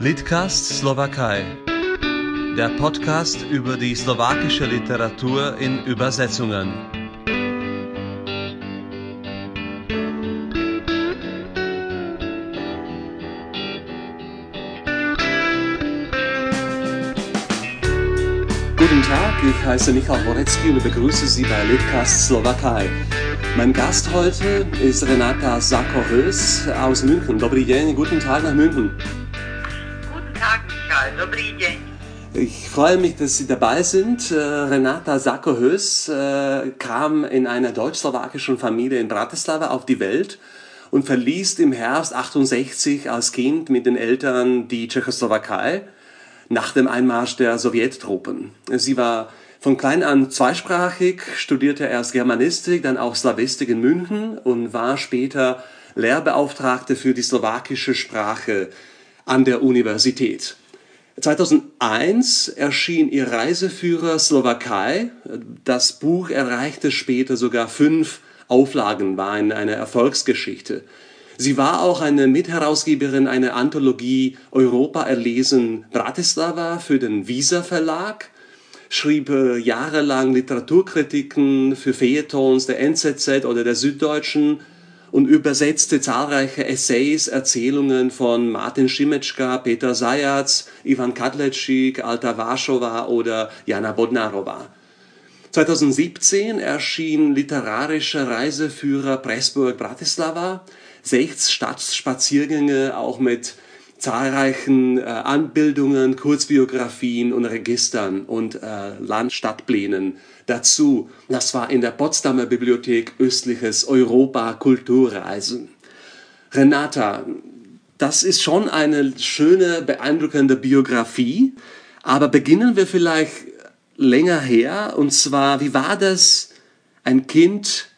Litcast Slowakei. Der Podcast über die slowakische Literatur in Übersetzungen. Guten Tag, ich heiße Michael Worecki und begrüße Sie bei Litcast Slowakei. Mein Gast heute ist Renata Sako-Hös aus München. Dobrý den, guten Tag nach München. Dobrý den. Ich freue mich, dass Sie dabei sind. Äh, Renata Sako-Hös äh, kam in einer deutsch-slowakischen Familie in Bratislava auf die Welt und verließ im Herbst 68 als Kind mit den Eltern die Tschechoslowakei nach dem Einmarsch der Sowjettruppen. Sie war von klein an zweisprachig, studierte erst Germanistik, dann auch Slawistik in München und war später Lehrbeauftragte für die slowakische Sprache an der Universität. 2001 erschien ihr Reiseführer Slowakei. Das Buch erreichte später sogar fünf Auflagen, war eine Erfolgsgeschichte. Sie war auch eine Mitherausgeberin einer Anthologie Europa erlesen Bratislava für den Visa Verlag, schrieb äh, jahrelang Literaturkritiken für Feuilletons der NZZ oder der Süddeutschen und übersetzte zahlreiche Essays, Erzählungen von Martin Schimetschka, Peter Sayatz, Ivan Kadlecik, Alta Warschova oder Jana Bodnarova. 2017 erschien literarischer Reiseführer Pressburg-Bratislava, sechs Stadtspaziergänge, auch mit zahlreichen äh, Anbildungen, Kurzbiografien und Registern und äh, Landstadtplänen dazu. Das war in der Potsdamer Bibliothek Östliches Europa Kulturreisen. Renata, das ist schon eine schöne, beeindruckende Biografie, aber beginnen wir vielleicht länger her, und zwar, wie war das, ein Kind,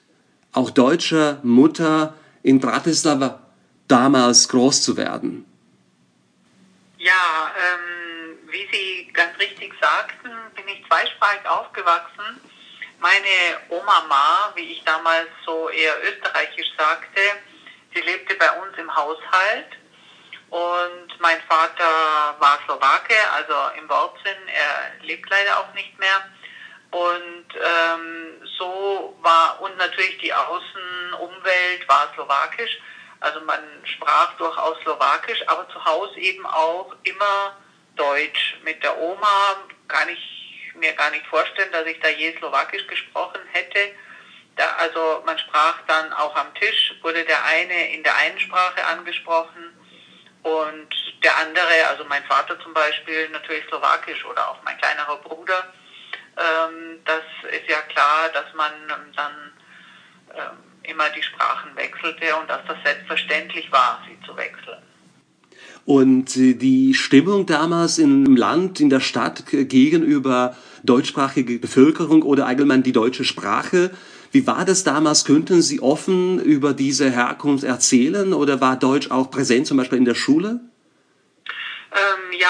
auch deutscher Mutter, in Bratislava damals groß zu werden? Ja, ähm, wie Sie ganz richtig sagten, bin ich zweisprachig aufgewachsen. Meine Oma Ma, wie ich damals so eher österreichisch sagte, sie lebte bei uns im Haushalt und mein Vater war Slowake, also im Wortsinn, er lebt leider auch nicht mehr. Und ähm, so war, und natürlich die Außenumwelt war slowakisch. Also man sprach durchaus slowakisch, aber zu Hause eben auch immer Deutsch. Mit der Oma kann ich mir gar nicht vorstellen, dass ich da je slowakisch gesprochen hätte. Da, also man sprach dann auch am Tisch, wurde der eine in der einen Sprache angesprochen und der andere, also mein Vater zum Beispiel, natürlich slowakisch oder auch mein kleinerer Bruder ähm, das ist ja klar, dass man ähm, dann ähm, immer die Sprachen wechselte und dass das selbstverständlich war, sie zu wechseln. Und äh, die Stimmung damals im Land, in der Stadt gegenüber deutschsprachige Bevölkerung oder allgemein die deutsche Sprache, wie war das damals? Könnten Sie offen über diese Herkunft erzählen oder war Deutsch auch präsent, zum Beispiel in der Schule? Ähm, ja,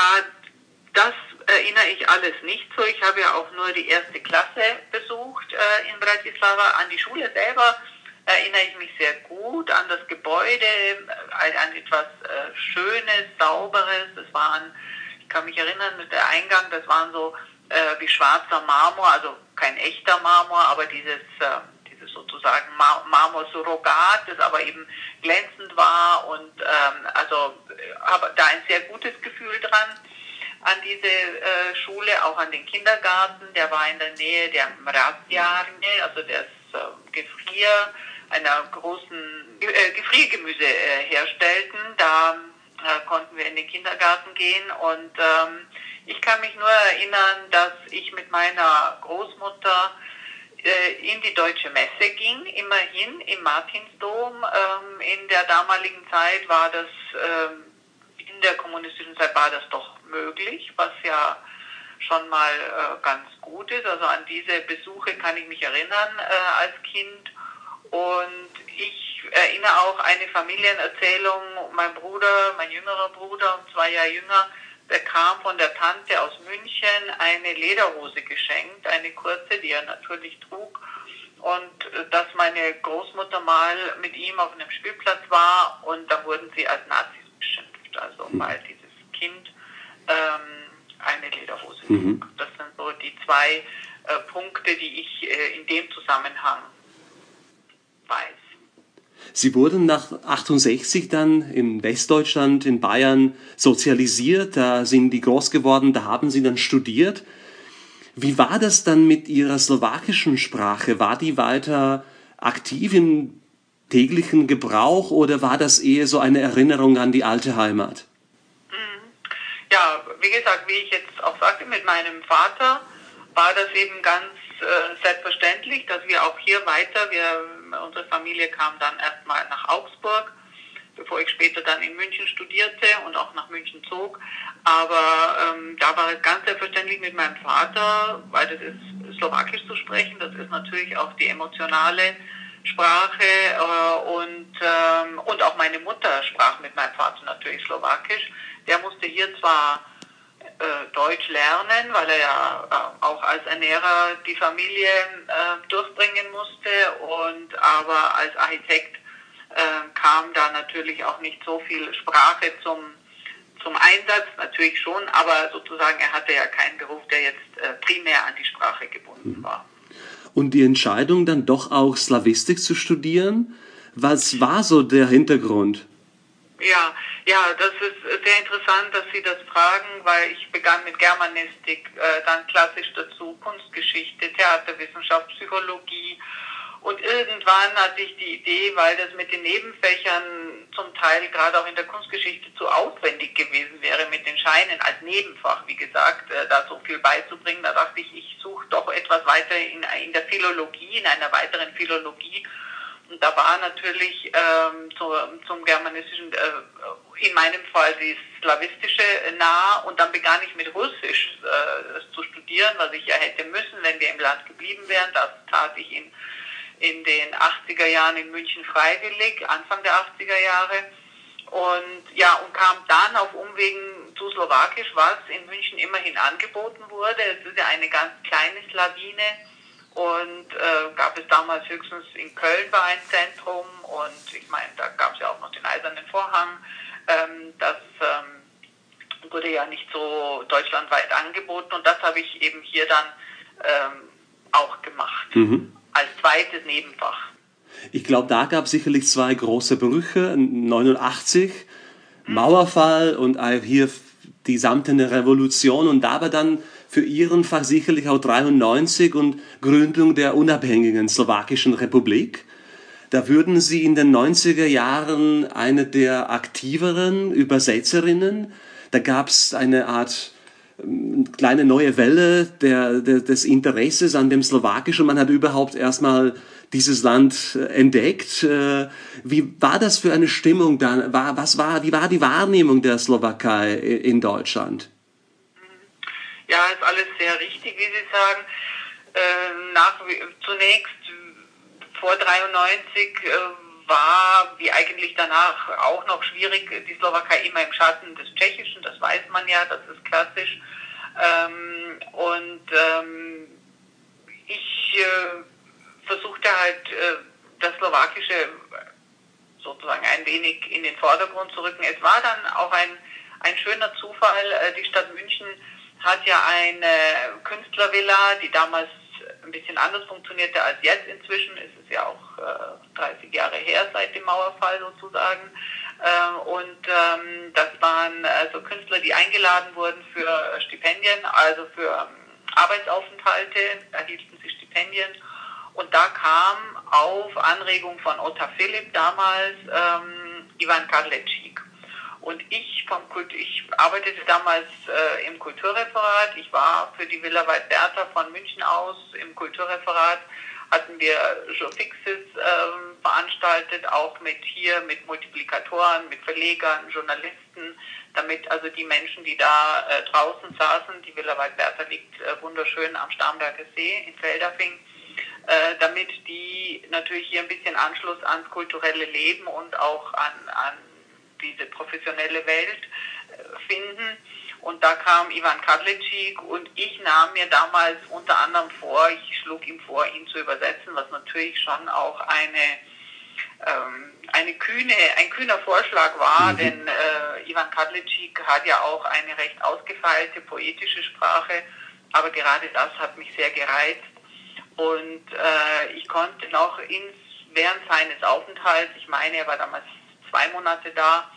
das erinnere ich alles nicht so. Ich habe ja auch nur die erste Klasse besucht äh, in Bratislava. An die Schule selber erinnere ich mich sehr gut, an das Gebäude, an etwas äh, Schönes, Sauberes. Das waren, ich kann mich erinnern, der Eingang, das waren so äh, wie schwarzer Marmor, also kein echter Marmor, aber dieses, äh, dieses sozusagen Mar Marmor-Surrogat, das aber eben glänzend war und ähm, also äh, habe da ein sehr gutes Gefühl dran an diese äh, Schule, auch an den Kindergarten. Der war in der Nähe der Mrazjarne, also des äh, Gefrier, einer großen äh, Gefriergemüse äh, herstellten. Da äh, konnten wir in den Kindergarten gehen und ähm, ich kann mich nur erinnern, dass ich mit meiner Großmutter in die deutsche Messe ging, immerhin im Martinsdom. Ähm, in der damaligen Zeit war das ähm, in der kommunistischen Zeit war das doch möglich, was ja schon mal ganz gut ist. Also an diese Besuche kann ich mich erinnern als Kind. Und ich erinnere auch eine Familienerzählung, mein Bruder, mein jüngerer Bruder, zwei Jahre jünger, bekam von der Tante aus München eine Lederhose geschenkt, eine kurze, die er natürlich trug. Und äh, dass meine Großmutter mal mit ihm auf einem Spielplatz war und da wurden sie als Nazis beschimpft. Also weil dieses Kind ähm, eine Lederhose mhm. Das sind so die zwei äh, Punkte, die ich äh, in dem Zusammenhang weiß. Sie wurden nach 68 dann in Westdeutschland, in Bayern sozialisiert, da sind die groß geworden, da haben Sie dann studiert. Wie war das dann mit Ihrer slowakischen Sprache? War die weiter aktiv im täglichen Gebrauch oder war das eher so eine Erinnerung an die alte Heimat? Mhm. Ja, wie gesagt, wie ich jetzt auch sagte, mit meinem Vater war das eben ganz äh, selbstverständlich, dass wir auch hier weiter, wir, unsere Familie kam dann erstmal nach Augsburg, bevor ich später dann in München studierte und auch nach München zog. Aber ähm, da war es ganz selbstverständlich mit meinem Vater, weil das ist Slowakisch zu sprechen, das ist natürlich auch die emotionale Sprache äh, und, ähm, und auch meine Mutter sprach mit meinem Vater natürlich Slowakisch. Der musste hier zwar äh, Deutsch lernen, weil er ja äh, auch als Ernährer die Familie äh, durchbringen musste und aber als Architekt äh, kam da natürlich auch nicht so viel Sprache zum zum Einsatz, natürlich schon, aber sozusagen er hatte ja keinen Beruf, der jetzt äh, primär an die Sprache gebunden mhm. war. Und die Entscheidung dann doch auch Slavistik zu studieren, was war so der Hintergrund? Ja, ja, das ist sehr interessant, dass Sie das fragen, weil ich begann mit Germanistik, äh, dann klassisch dazu Kunstgeschichte, Theaterwissenschaft, Psychologie. Und irgendwann hatte ich die Idee, weil das mit den Nebenfächern zum Teil gerade auch in der Kunstgeschichte zu aufwendig gewesen wäre, mit den Scheinen als Nebenfach, wie gesagt, äh, da so viel beizubringen, da dachte ich, ich suche doch etwas weiter in, in der Philologie, in einer weiteren Philologie. Und da war natürlich ähm, zu, zum germanistischen, äh, in meinem Fall die slawistische nah und dann begann ich mit Russisch äh, zu studieren, was ich ja hätte müssen, wenn wir im Land geblieben wären. Das tat ich in, in den 80er Jahren in München freiwillig, Anfang der 80er Jahre. Und ja, und kam dann auf Umwegen zu Slowakisch, was in München immerhin angeboten wurde. Es ist ja eine ganz kleine Slawine und äh, gab es damals höchstens in Köln war ein Zentrum und ich meine, da gab es ja auch noch den Eisernen Vorhang. Ähm, das ähm, wurde ja nicht so deutschlandweit angeboten und das habe ich eben hier dann ähm, auch gemacht. Mhm. Als zweites Nebenfach. Ich glaube, da gab es sicherlich zwei große Brüche. 89, mhm. Mauerfall und hier die samtene Revolution und da war dann für ihren Fall sicherlich auch 93 und Gründung der unabhängigen slowakischen Republik. Da würden Sie in den 90er Jahren eine der aktiveren Übersetzerinnen. Da gab es eine Art ähm, kleine neue Welle der, der, des Interesses an dem Slowakischen. Man hat überhaupt erstmal dieses Land äh, entdeckt. Äh, wie war das für eine Stimmung da? Was war, wie war die Wahrnehmung der Slowakei in Deutschland? Ja, ist alles sehr richtig, wie Sie sagen. Äh, nach, zunächst vor 93 äh, war, wie eigentlich danach auch noch schwierig, die Slowakei immer im Schatten des Tschechischen, das weiß man ja, das ist klassisch. Ähm, und ähm, ich äh, versuchte halt äh, das Slowakische sozusagen ein wenig in den Vordergrund zu rücken. Es war dann auch ein, ein schöner Zufall, die Stadt München hat ja eine Künstlervilla, die damals ein bisschen anders funktionierte als jetzt inzwischen. Es ist ja auch äh, 30 Jahre her seit dem Mauerfall sozusagen. Ähm, und ähm, das waren also Künstler, die eingeladen wurden für Stipendien, also für ähm, Arbeitsaufenthalte, erhielten sie Stipendien. Und da kam auf Anregung von Otta Philipp damals ähm, Ivan Karlecik. Und ich vom Kult, ich arbeitete damals äh, im Kulturreferat. Ich war für die Villa Waldbertha von München aus im Kulturreferat hatten wir Fixes ähm, veranstaltet, auch mit hier mit Multiplikatoren, mit Verlegern, Journalisten, damit also die Menschen, die da äh, draußen saßen, die Villa Waldbertha liegt äh, wunderschön am Starnberger See in Feldafing, äh, damit die natürlich hier ein bisschen Anschluss ans kulturelle Leben und auch an, an diese professionelle Welt äh, finden. Und da kam Ivan Kadlecik und ich nahm mir damals unter anderem vor, ich schlug ihm vor, ihn zu übersetzen, was natürlich schon auch eine, ähm, eine kühne, ein kühner Vorschlag war, mhm. denn äh, Ivan Kadlecik hat ja auch eine recht ausgefeilte poetische Sprache, aber gerade das hat mich sehr gereizt. Und äh, ich konnte noch ins, während seines Aufenthalts, ich meine, er war damals zwei Monate da,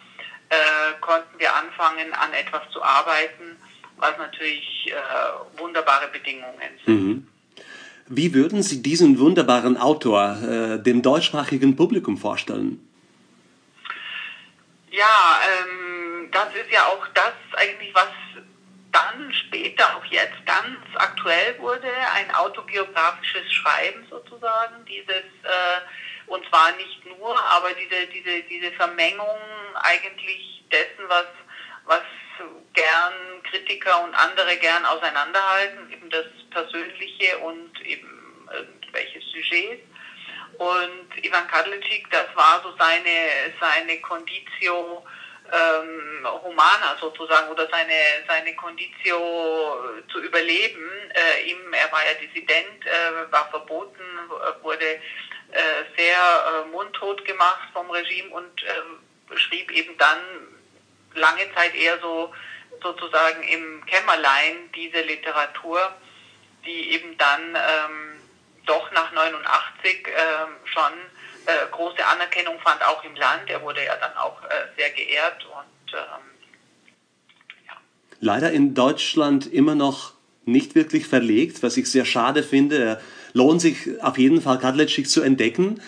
äh, konnten wir anfangen, an etwas zu arbeiten, was natürlich äh, wunderbare Bedingungen sind. Mhm. Wie würden Sie diesen wunderbaren Autor äh, dem deutschsprachigen Publikum vorstellen? Ja, ähm, das ist ja auch das eigentlich, was dann später, auch jetzt ganz aktuell wurde, ein autobiografisches Schreiben sozusagen, dieses, äh, und zwar nicht nur, aber diese, diese, diese Vermengung eigentlich dessen, was, was gern Kritiker und andere gern auseinanderhalten, eben das Persönliche und eben irgendwelche Sujets. Und Ivan Kadlecik, das war so seine, seine Conditio ähm, humana sozusagen oder seine, seine Conditio zu überleben. Äh, ihm, er war ja Dissident, äh, war verboten, wurde äh, sehr äh, mundtot gemacht vom Regime und äh, schrieb eben dann lange Zeit eher so sozusagen im Kämmerlein diese Literatur, die eben dann ähm, doch nach 89 ähm, schon äh, große Anerkennung fand, auch im Land. Er wurde ja dann auch äh, sehr geehrt und ähm. Leider in Deutschland immer noch nicht wirklich verlegt, was ich sehr schade finde. Er lohnt sich auf jeden Fall Kadlecik zu entdecken.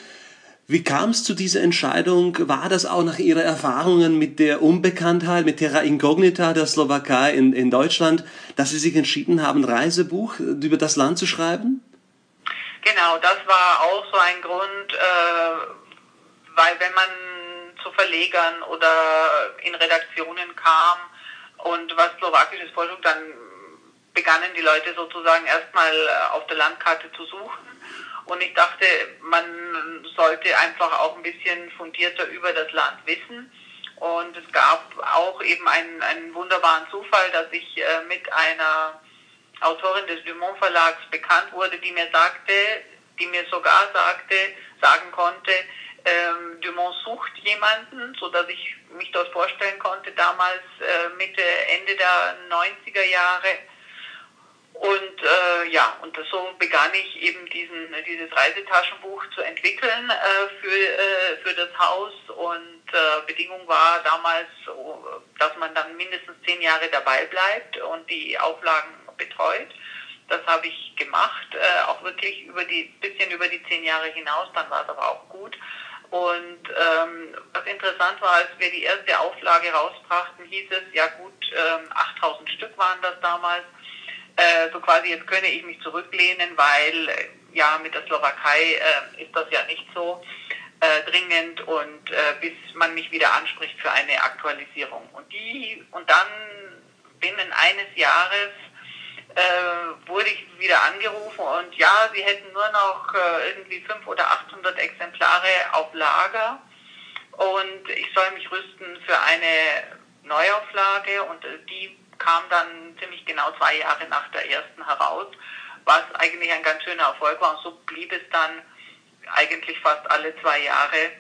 Wie kam es zu dieser Entscheidung? War das auch nach Ihrer Erfahrungen mit der Unbekanntheit, mit Terra Incognita der Slowakei in, in Deutschland, dass Sie sich entschieden haben, ein Reisebuch über das Land zu schreiben? Genau, das war auch so ein Grund, äh, weil wenn man zu Verlegern oder in Redaktionen kam und was slowakisches Forschung, dann begannen die Leute sozusagen erstmal auf der Landkarte zu suchen und ich dachte, man sollte einfach auch ein bisschen fundierter über das Land wissen. Und es gab auch eben einen, einen wunderbaren Zufall, dass ich äh, mit einer Autorin des Dumont Verlags bekannt wurde, die mir sagte, die mir sogar sagte, sagen konnte, ähm, Dumont sucht jemanden, so dass ich mich dort vorstellen konnte, damals äh, Mitte, Ende der 90er Jahre und äh, ja, und so begann ich eben diesen, dieses Reisetaschenbuch zu entwickeln äh, für, äh, für das Haus. Und äh, Bedingung war damals, dass man dann mindestens zehn Jahre dabei bleibt und die Auflagen betreut. Das habe ich gemacht, äh, auch wirklich über die bisschen über die zehn Jahre hinaus. Dann war es aber auch gut. Und ähm, was interessant war, als wir die erste Auflage rausbrachten, hieß es, ja gut, ähm, 8000 Stück waren das damals äh, so quasi, jetzt könne ich mich zurücklehnen, weil äh, ja mit der Slowakei äh, ist das ja nicht so äh, dringend und bis man mich wieder anspricht für eine Aktualisierung. Und die und dann binnen eines Jahres wurde ich wieder angerufen und ja, sie hätten nur noch irgendwie 500 oder 800 Exemplare auf Lager und ich soll mich rüsten für eine Neuauflage und die kam dann ziemlich genau zwei Jahre nach der ersten heraus, was eigentlich ein ganz schöner Erfolg war. Und so blieb es dann eigentlich fast alle zwei Jahre,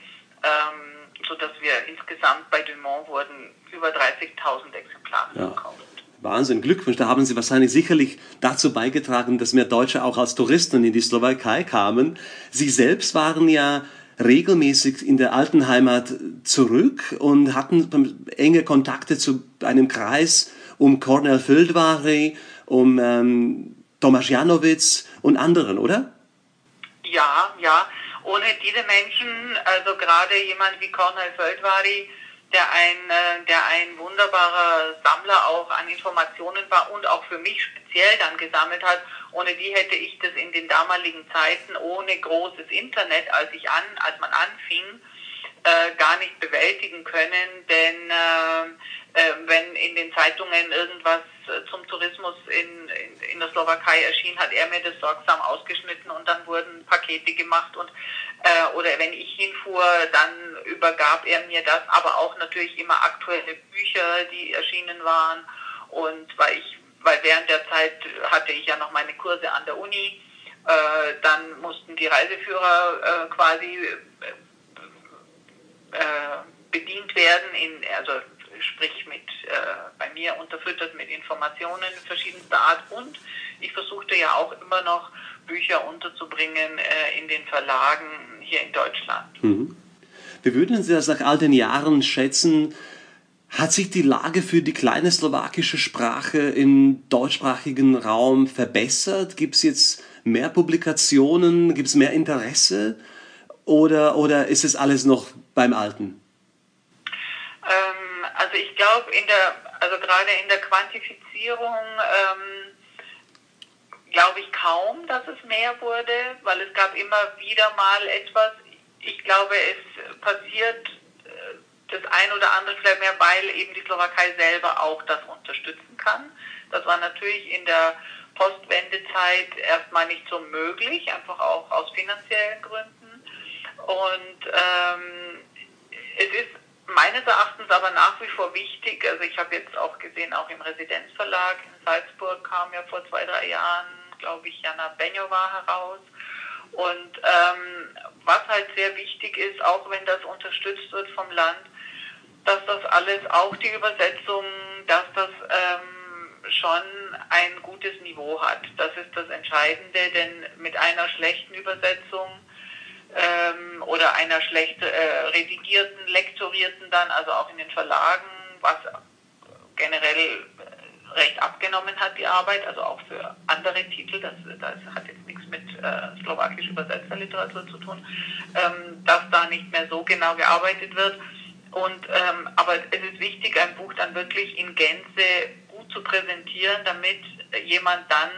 ähm, sodass wir insgesamt bei Dumont wurden über 30.000 Exemplare ja. verkauft. Wahnsinn, Glückwunsch. Da haben Sie wahrscheinlich sicherlich dazu beigetragen, dass mehr Deutsche auch als Touristen in die Slowakei kamen. Sie selbst waren ja regelmäßig in der alten Heimat zurück und hatten enge Kontakte zu einem Kreis um Cornel Földvari, um ähm, Tomasz Janowitz und anderen, oder? Ja, ja. Ohne diese Menschen, also gerade jemand wie Cornel Földvari, der ein, äh, der ein wunderbarer Sammler auch an Informationen war und auch für mich speziell dann gesammelt hat. Ohne die hätte ich das in den damaligen Zeiten ohne großes Internet, als ich an, als man anfing, äh, gar nicht bewältigen können, denn äh, äh, wenn in den Zeitungen irgendwas äh, zum Tourismus in, in, in, der Slowakei erschien, hat er mir das sorgsam ausgeschnitten und dann wurden Pakete gemacht und äh, oder wenn ich hinfuhr, dann übergab er mir das, aber auch natürlich immer aktuelle Bücher, die erschienen waren und weil ich, weil während der Zeit hatte ich ja noch meine Kurse an der Uni, äh, dann mussten die Reiseführer äh, quasi äh, bedient werden in also sprich mit äh, bei mir unterfüttert mit Informationen verschiedenster Art und ich versuchte ja auch immer noch Bücher unterzubringen äh, in den Verlagen hier in Deutschland. Mhm. Wie würden Sie das nach all den Jahren schätzen? Hat sich die Lage für die kleine slowakische Sprache im deutschsprachigen Raum verbessert? Gibt es jetzt mehr Publikationen? Gibt es mehr Interesse? Oder, oder ist es alles noch beim Alten? Ähm, also ich glaube, also gerade in der Quantifizierung ähm, glaube ich kaum, dass es mehr wurde, weil es gab immer wieder mal etwas. Ich glaube, es passiert äh, das ein oder andere vielleicht mehr, weil eben die Slowakei selber auch das unterstützen kann. Das war natürlich in der Postwendezeit erstmal nicht so möglich, einfach auch aus finanziellen Gründen. Und ähm, es ist meines Erachtens aber nach wie vor wichtig, also ich habe jetzt auch gesehen, auch im Residenzverlag in Salzburg kam ja vor zwei, drei Jahren, glaube ich, Jana Benjova heraus. Und ähm, was halt sehr wichtig ist, auch wenn das unterstützt wird vom Land, dass das alles, auch die Übersetzung, dass das ähm, schon ein gutes Niveau hat. Das ist das Entscheidende, denn mit einer schlechten Übersetzung ähm, oder einer schlecht äh, redigierten, lektorierten dann, also auch in den Verlagen, was generell recht abgenommen hat, die Arbeit, also auch für andere Titel, das, das hat jetzt nichts mit äh, slowakisch übersetzter Literatur zu tun, ähm, dass da nicht mehr so genau gearbeitet wird. Und, ähm, aber es ist wichtig, ein Buch dann wirklich in Gänze gut zu präsentieren, damit jemand dann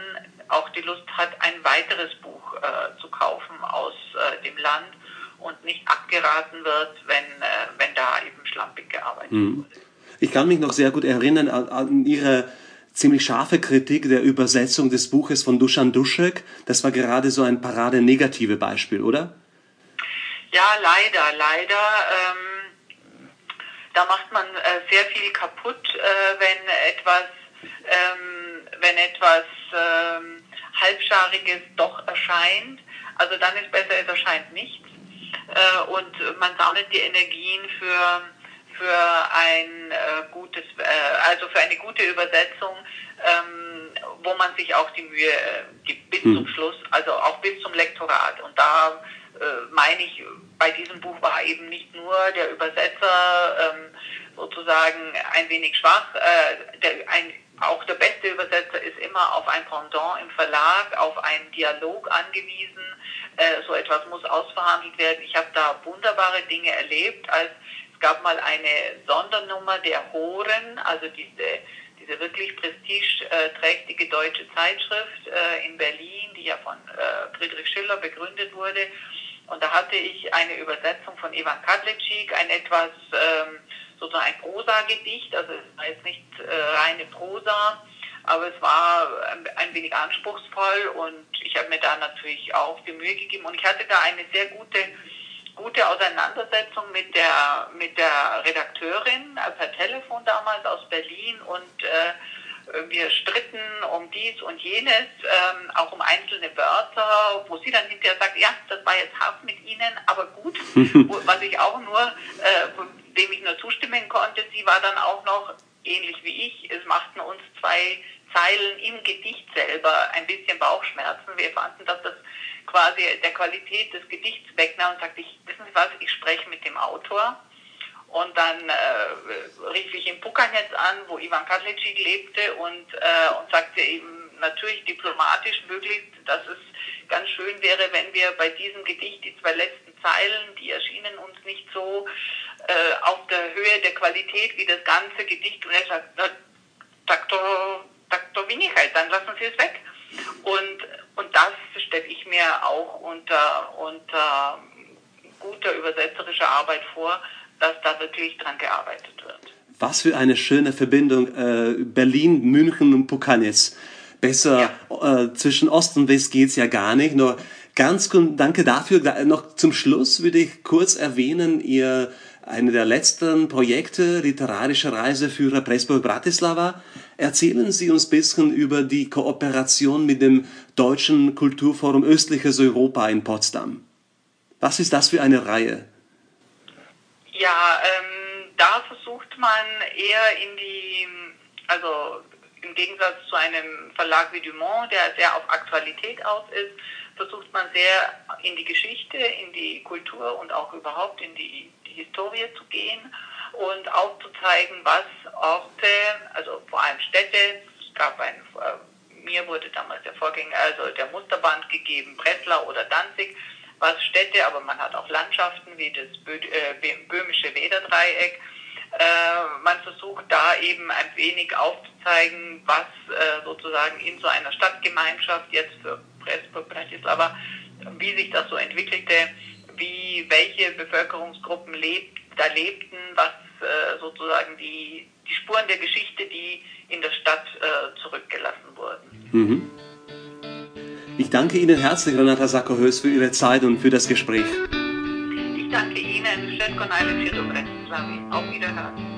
auch die Lust hat, ein weiteres Buch äh, zu kaufen aus äh, dem Land und nicht abgeraten wird, wenn, äh, wenn da eben schlampig gearbeitet mhm. wurde. Ich kann mich noch sehr gut erinnern an, an Ihre ziemlich scharfe Kritik der Übersetzung des Buches von Dusan Duschek. Das war gerade so ein parade-negative Beispiel, oder? Ja, leider, leider. Ähm, da macht man äh, sehr viel kaputt, äh, wenn etwas, ähm, wenn etwas ähm, halbschariges doch erscheint. Also dann ist besser, es erscheint nichts. Äh, und man sammelt die Energien für für ein äh, gutes, äh, also für eine gute Übersetzung, ähm, wo man sich auch die Mühe äh, gibt bis hm. zum Schluss, also auch bis zum Lektorat. Und da äh, meine ich, bei diesem Buch war eben nicht nur der Übersetzer ähm, sozusagen ein wenig schwach, äh, der, ein, auch der beste Übersetzer ist immer auf ein Pendant im Verlag, auf einen Dialog angewiesen. Äh, so etwas muss ausverhandelt werden. Ich habe da wunderbare Dinge erlebt, als es gab mal eine Sondernummer der Horen, also diese, diese wirklich prestigeträchtige deutsche Zeitschrift äh, in Berlin, die ja von äh, Friedrich Schiller begründet wurde. Und da hatte ich eine Übersetzung von Ivan Kadlecik, ein etwas, ähm, sozusagen ein Prosa-Gedicht, also es war jetzt nicht äh, reine Prosa, aber es war ein, wenig anspruchsvoll und ich habe mir da natürlich auch die Mühe gegeben und ich hatte da eine sehr gute gute Auseinandersetzung mit der, mit der Redakteurin äh, per Telefon damals aus Berlin und äh, wir stritten um dies und jenes, ähm, auch um einzelne Wörter, wo sie dann hinterher sagt, ja, das war jetzt hart mit Ihnen, aber gut, was ich auch nur, äh, dem ich nur zustimmen konnte, sie war dann auch noch ähnlich wie ich, es machten uns zwei Zeilen im Gedicht selber ein bisschen Bauchschmerzen. Wir fanden, dass das quasi der Qualität des Gedichts wegnahm und sagte, ich, wissen Sie was, ich spreche mit dem Autor. Und dann äh, rief ich in Pukanetz an, wo Ivan Kadlecic lebte und, äh, und sagte eben natürlich diplomatisch möglichst, dass es ganz schön wäre, wenn wir bei diesem Gedicht die zwei letzten Zeilen, die erschienen uns nicht so äh, auf der Höhe der Qualität wie das ganze Gedicht. Und er sagt, Doktor, Doktor Winigkeit, dann lassen Sie es weg. Und, und das stelle ich mir auch unter, unter guter übersetzerischer Arbeit vor, dass da wirklich dran gearbeitet wird. Was für eine schöne Verbindung äh, Berlin, München und Pukanitz. Besser ja. äh, zwischen Ost und West geht es ja gar nicht. Nur ganz danke dafür. Noch zum Schluss würde ich kurz erwähnen, ihr eine der letzten Projekte, literarische Reiseführer Pressburg Bratislava. Erzählen Sie uns ein bisschen über die Kooperation mit dem Deutschen Kulturforum Östliches Europa in Potsdam. Was ist das für eine Reihe? Ja, ähm, da versucht man eher in die, also im Gegensatz zu einem Verlag wie Dumont, der sehr auf Aktualität aus ist, versucht man sehr in die Geschichte, in die Kultur und auch überhaupt in die, die Historie zu gehen und aufzuzeigen, was Orte, also vor allem Städte, es gab ein, äh, mir wurde damals der Vorgänger, also der Musterband gegeben, Breslau oder Danzig, was Städte, aber man hat auch Landschaften wie das Bö äh, böhmische Wederdreieck. Äh, man versucht da eben ein wenig aufzuzeigen, was äh, sozusagen in so einer Stadtgemeinschaft jetzt für Bratislava, wie sich das so entwickelte, wie welche Bevölkerungsgruppen lebt, da lebten, was äh, sozusagen die, die Spuren der Geschichte, die in der Stadt äh, zurückgelassen wurden. Mhm. Ich danke Ihnen herzlich, Renata Sackerhös, für Ihre Zeit und für das Gespräch. Ich danke Ihnen. Auf Wiederhören.